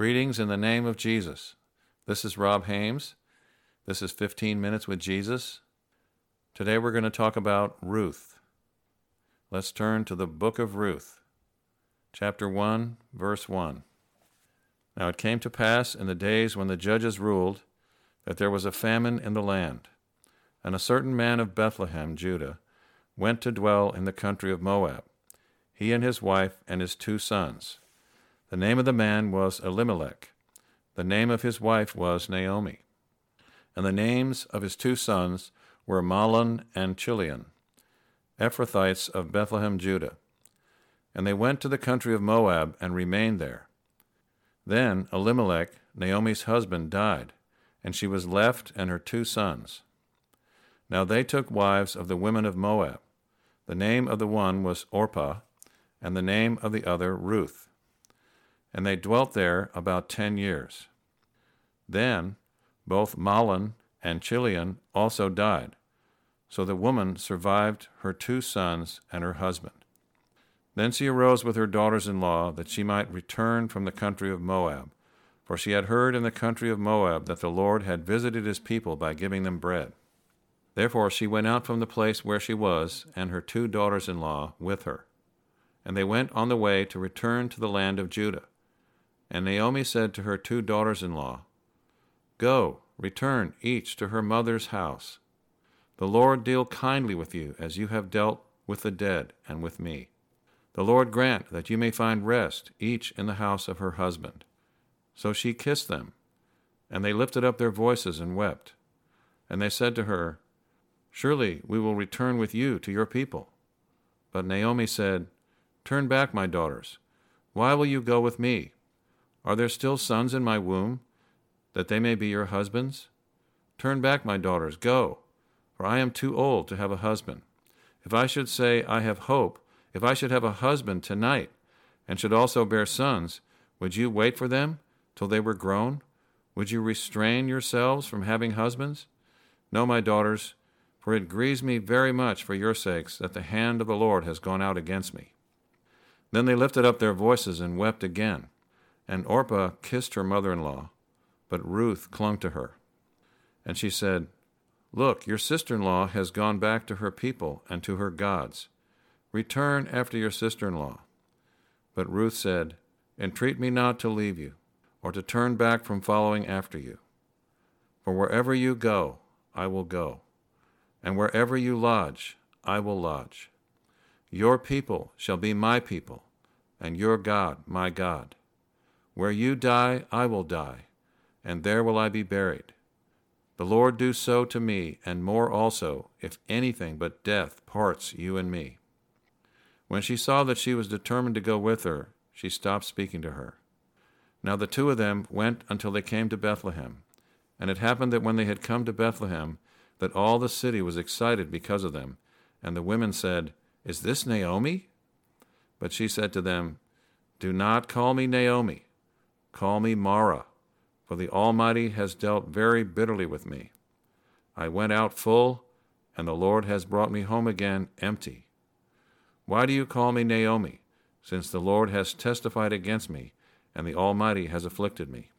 Greetings in the name of Jesus. This is Rob Hames. This is 15 Minutes with Jesus. Today we're going to talk about Ruth. Let's turn to the book of Ruth, chapter 1, verse 1. Now it came to pass in the days when the judges ruled that there was a famine in the land, and a certain man of Bethlehem, Judah, went to dwell in the country of Moab, he and his wife and his two sons. The name of the man was Elimelech. The name of his wife was Naomi. And the names of his two sons were Mahlon and Chilion, Ephrathites of Bethlehem, Judah. And they went to the country of Moab and remained there. Then Elimelech, Naomi's husband, died, and she was left and her two sons. Now they took wives of the women of Moab. The name of the one was Orpah, and the name of the other Ruth and they dwelt there about ten years. Then both Mahlon and Chilion also died, so the woman survived her two sons and her husband. Then she arose with her daughters in law that she might return from the country of Moab, for she had heard in the country of Moab that the Lord had visited his people by giving them bread. Therefore she went out from the place where she was, and her two daughters in law with her. And they went on the way to return to the land of Judah. And Naomi said to her two daughters in law, Go, return each to her mother's house. The Lord deal kindly with you as you have dealt with the dead and with me. The Lord grant that you may find rest, each in the house of her husband. So she kissed them, and they lifted up their voices and wept. And they said to her, Surely we will return with you to your people. But Naomi said, Turn back, my daughters. Why will you go with me? Are there still sons in my womb, that they may be your husbands? Turn back, my daughters, go, for I am too old to have a husband. If I should say, I have hope, if I should have a husband tonight, and should also bear sons, would you wait for them till they were grown? Would you restrain yourselves from having husbands? No, my daughters, for it grieves me very much for your sakes that the hand of the Lord has gone out against me. Then they lifted up their voices and wept again. And Orpah kissed her mother in law, but Ruth clung to her. And she said, Look, your sister in law has gone back to her people and to her gods. Return after your sister in law. But Ruth said, Entreat me not to leave you, or to turn back from following after you. For wherever you go, I will go, and wherever you lodge, I will lodge. Your people shall be my people, and your God my God. Where you die, I will die, and there will I be buried. The Lord do so to me, and more also, if anything but death parts you and me. When she saw that she was determined to go with her, she stopped speaking to her. Now the two of them went until they came to Bethlehem. And it happened that when they had come to Bethlehem, that all the city was excited because of them. And the women said, Is this Naomi? But she said to them, Do not call me Naomi Call me Mara, for the Almighty has dealt very bitterly with me. I went out full, and the Lord has brought me home again empty. Why do you call me Naomi, since the Lord has testified against me, and the Almighty has afflicted me?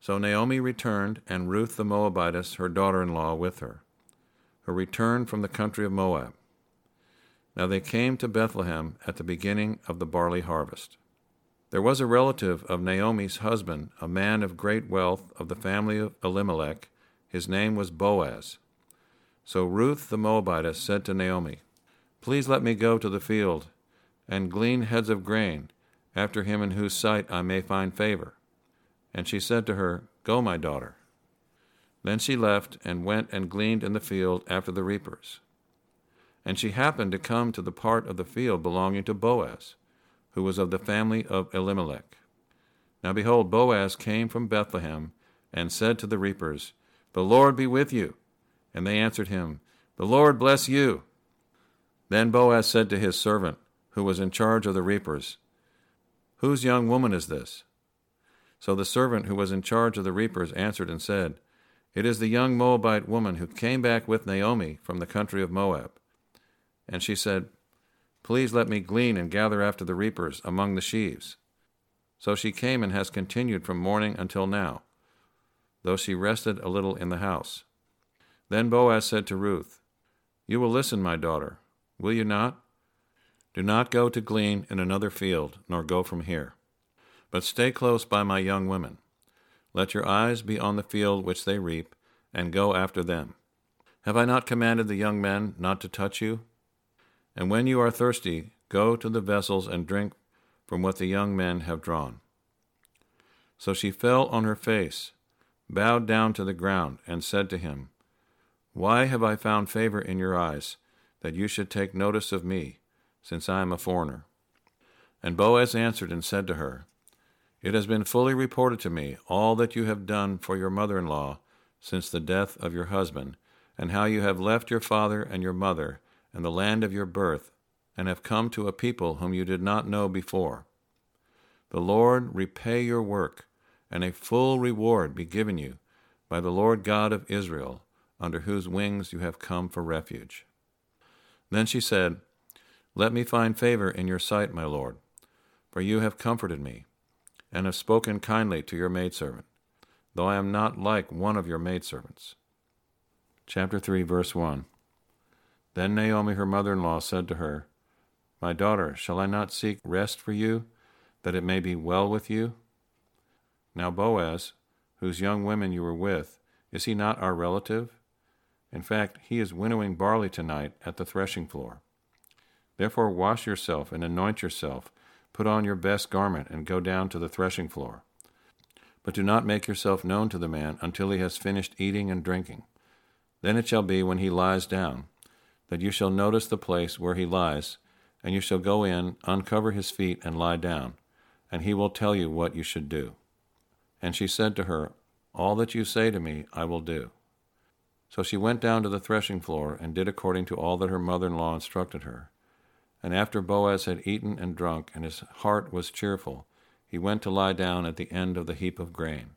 So Naomi returned, and Ruth the Moabitess, her daughter in law, with her, Her return from the country of Moab. Now they came to Bethlehem at the beginning of the barley harvest. There was a relative of Naomi's husband, a man of great wealth of the family of Elimelech. His name was Boaz. So Ruth the Moabitess said to Naomi, Please let me go to the field and glean heads of grain after him in whose sight I may find favor. And she said to her, Go, my daughter. Then she left and went and gleaned in the field after the reapers. And she happened to come to the part of the field belonging to Boaz who was of the family of Elimelech. Now behold, Boaz came from Bethlehem and said to the reapers, The Lord be with you. And they answered him, The Lord bless you. Then Boaz said to his servant, who was in charge of the reapers, Whose young woman is this? So the servant who was in charge of the reapers answered and said, It is the young Moabite woman who came back with Naomi from the country of Moab. And she said, Please let me glean and gather after the reapers among the sheaves. So she came and has continued from morning until now, though she rested a little in the house. Then Boaz said to Ruth, You will listen, my daughter, will you not? Do not go to glean in another field, nor go from here, but stay close by my young women. Let your eyes be on the field which they reap, and go after them. Have I not commanded the young men not to touch you? And when you are thirsty, go to the vessels and drink from what the young men have drawn. So she fell on her face, bowed down to the ground, and said to him, Why have I found favor in your eyes, that you should take notice of me, since I am a foreigner? And Boaz answered and said to her, It has been fully reported to me all that you have done for your mother in law since the death of your husband, and how you have left your father and your mother and the land of your birth and have come to a people whom you did not know before. The Lord repay your work, and a full reward be given you by the Lord God of Israel, under whose wings you have come for refuge. Then she said, Let me find favor in your sight, my Lord, for you have comforted me, and have spoken kindly to your maidservant, though I am not like one of your maidservants. Chapter 3, verse 1. Then Naomi, her mother in law, said to her, my daughter, shall I not seek rest for you, that it may be well with you? Now Boaz, whose young women you were with, is he not our relative? In fact, he is winnowing barley tonight at the threshing floor. Therefore, wash yourself and anoint yourself, put on your best garment, and go down to the threshing floor. But do not make yourself known to the man until he has finished eating and drinking. Then it shall be when he lies down, that you shall notice the place where he lies and you shall go in, uncover his feet, and lie down, and he will tell you what you should do. And she said to her, All that you say to me, I will do. So she went down to the threshing floor, and did according to all that her mother in law instructed her. And after Boaz had eaten and drunk, and his heart was cheerful, he went to lie down at the end of the heap of grain.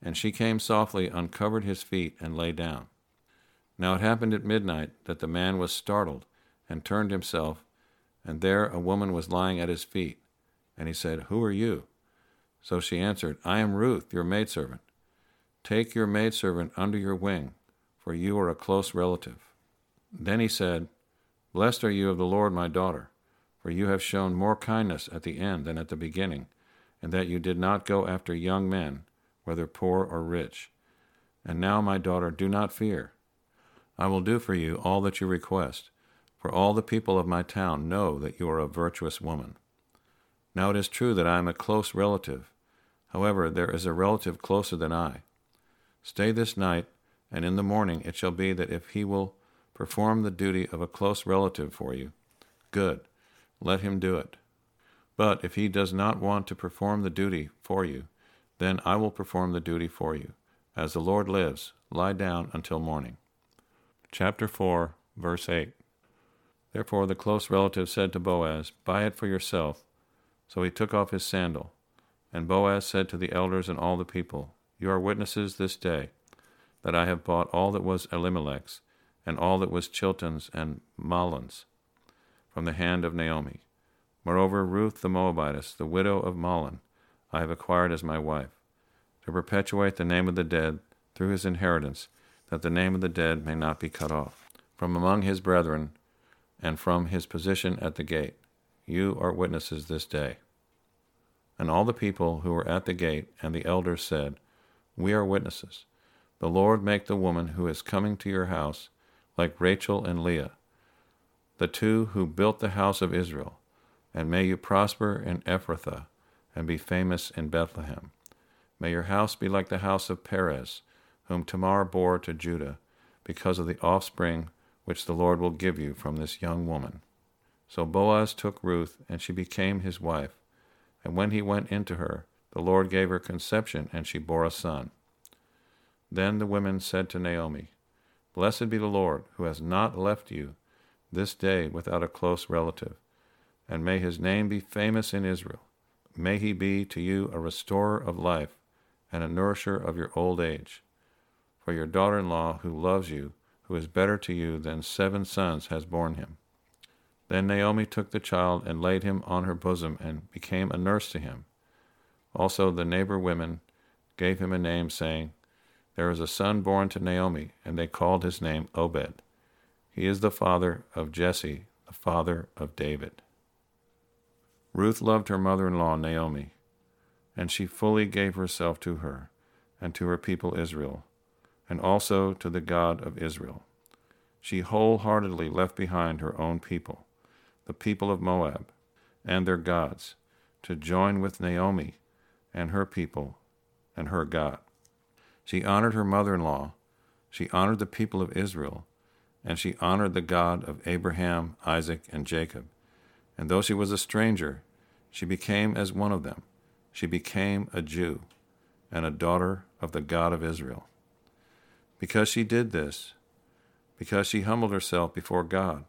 And she came softly, uncovered his feet, and lay down. Now it happened at midnight that the man was startled, and turned himself, and there a woman was lying at his feet. And he said, Who are you? So she answered, I am Ruth, your maidservant. Take your maidservant under your wing, for you are a close relative. Then he said, Blessed are you of the Lord, my daughter, for you have shown more kindness at the end than at the beginning, and that you did not go after young men, whether poor or rich. And now, my daughter, do not fear. I will do for you all that you request for all the people of my town know that you are a virtuous woman. Now it is true that I am a close relative. However, there is a relative closer than I. Stay this night, and in the morning it shall be that if he will perform the duty of a close relative for you, good, let him do it. But if he does not want to perform the duty for you, then I will perform the duty for you. As the Lord lives, lie down until morning. Chapter 4, verse 8. Therefore the close relative said to Boaz, Buy it for yourself. So he took off his sandal. And Boaz said to the elders and all the people, You are witnesses this day that I have bought all that was Elimelech's, and all that was Chilion's and Mahlon's, from the hand of Naomi. Moreover, Ruth the Moabitess, the widow of Mahlon, I have acquired as my wife, to perpetuate the name of the dead through his inheritance, that the name of the dead may not be cut off. From among his brethren, and from his position at the gate. You are witnesses this day. And all the people who were at the gate and the elders said, We are witnesses. The Lord make the woman who is coming to your house like Rachel and Leah, the two who built the house of Israel, and may you prosper in Ephrathah and be famous in Bethlehem. May your house be like the house of Perez, whom Tamar bore to Judah, because of the offspring which the Lord will give you from this young woman. So Boaz took Ruth, and she became his wife. And when he went into her, the Lord gave her conception, and she bore a son. Then the women said to Naomi, Blessed be the Lord, who has not left you this day without a close relative, and may his name be famous in Israel. May he be to you a restorer of life and a nourisher of your old age. For your daughter in law, who loves you, who is better to you than seven sons, has borne him. Then Naomi took the child and laid him on her bosom and became a nurse to him. Also, the neighbor women gave him a name, saying, There is a son born to Naomi, and they called his name Obed. He is the father of Jesse, the father of David. Ruth loved her mother in law, Naomi, and she fully gave herself to her and to her people Israel, and also to the God of Israel. She wholeheartedly left behind her own people, the people of Moab, and their gods, to join with Naomi and her people and her God. She honored her mother in law, she honored the people of Israel, and she honored the God of Abraham, Isaac, and Jacob. And though she was a stranger, she became as one of them. She became a Jew and a daughter of the God of Israel. Because she did this, because she humbled herself before God,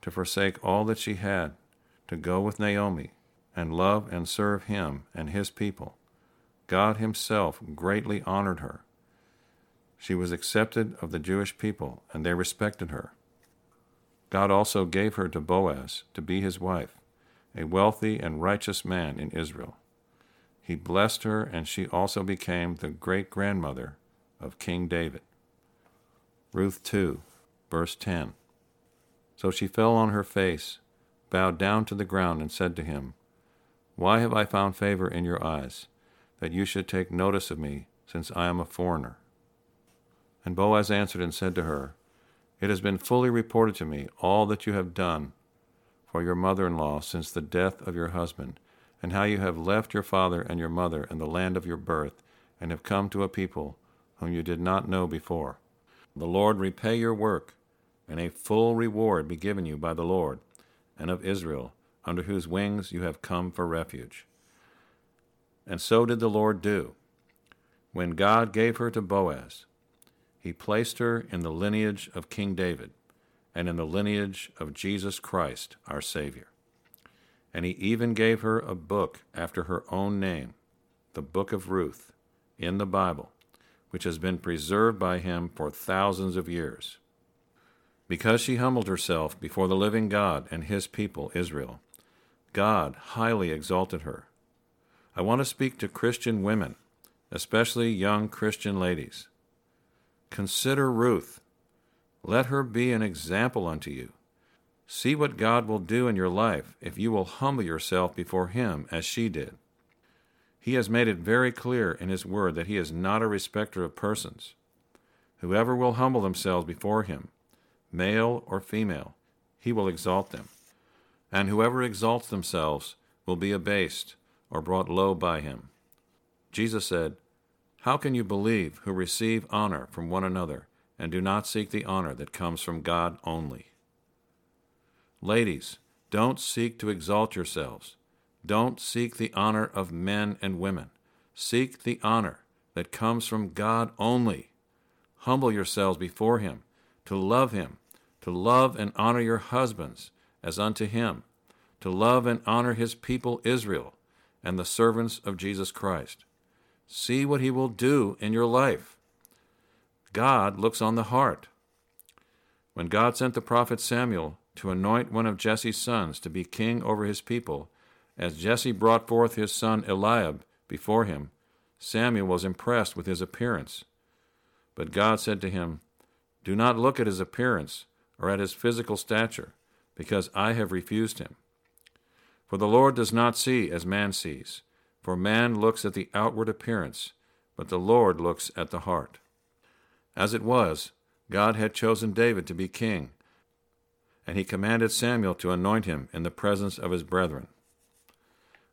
to forsake all that she had, to go with Naomi and love and serve him and his people, God Himself greatly honored her. She was accepted of the Jewish people, and they respected her. God also gave her to Boaz to be his wife, a wealthy and righteous man in Israel. He blessed her, and she also became the great grandmother of King David. Ruth 2, verse 10. So she fell on her face, bowed down to the ground, and said to him, Why have I found favor in your eyes? that you should take notice of me, since I am a foreigner. And Boaz answered and said to her, It has been fully reported to me all that you have done for your mother in law since the death of your husband, and how you have left your father and your mother and the land of your birth, and have come to a people whom you did not know before. The Lord repay your work, and a full reward be given you by the Lord and of Israel, under whose wings you have come for refuge. And so did the Lord do. When God gave her to Boaz, he placed her in the lineage of King David and in the lineage of Jesus Christ, our Savior. And he even gave her a book after her own name, the Book of Ruth, in the Bible, which has been preserved by him for thousands of years. Because she humbled herself before the living God and his people, Israel, God highly exalted her I want to speak to Christian women, especially young Christian ladies. Consider Ruth. Let her be an example unto you. See what God will do in your life if you will humble yourself before Him as she did. He has made it very clear in His Word that He is not a respecter of persons. Whoever will humble themselves before Him, male or female, He will exalt them. And whoever exalts themselves will be abased or brought low by him. Jesus said, How can you believe who receive honor from one another and do not seek the honor that comes from God only? Ladies, don't seek to exalt yourselves. Don't seek the honor of men and women. Seek the honor that comes from God only. Humble yourselves before Him, to love Him, to love and honor your husbands as unto Him, to love and honor His people Israel and the servants of Jesus Christ. See what he will do in your life. God looks on the heart. When God sent the prophet Samuel to anoint one of Jesse's sons to be king over his people, as Jesse brought forth his son Eliab before him, Samuel was impressed with his appearance. But God said to him, Do not look at his appearance or at his physical stature, because I have refused him. For the Lord does not see as man sees, for man looks at the outward appearance, but the Lord looks at the heart. As it was, God had chosen David to be king, and he commanded Samuel to anoint him in the presence of his brethren.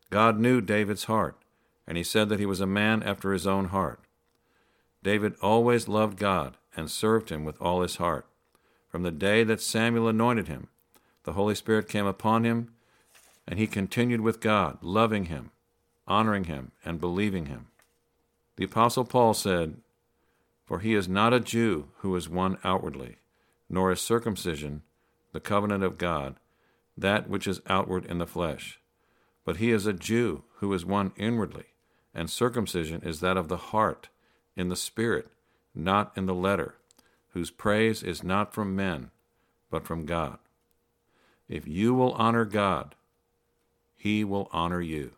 God knew David's heart, and he said that he was a man after his own heart. David always loved God and served him with all his heart. From the day that Samuel anointed him, the Holy Spirit came upon him and he continued with God, loving him, honoring him, and believing him. The Apostle Paul said, For he is not a Jew who is one outwardly, nor is circumcision the covenant of God, that which is outward in the flesh. But he is a Jew who is one inwardly, and circumcision is that of the heart, in the spirit, not in the letter, whose praise is not from men, but from God. If you will honor God, he will honor you.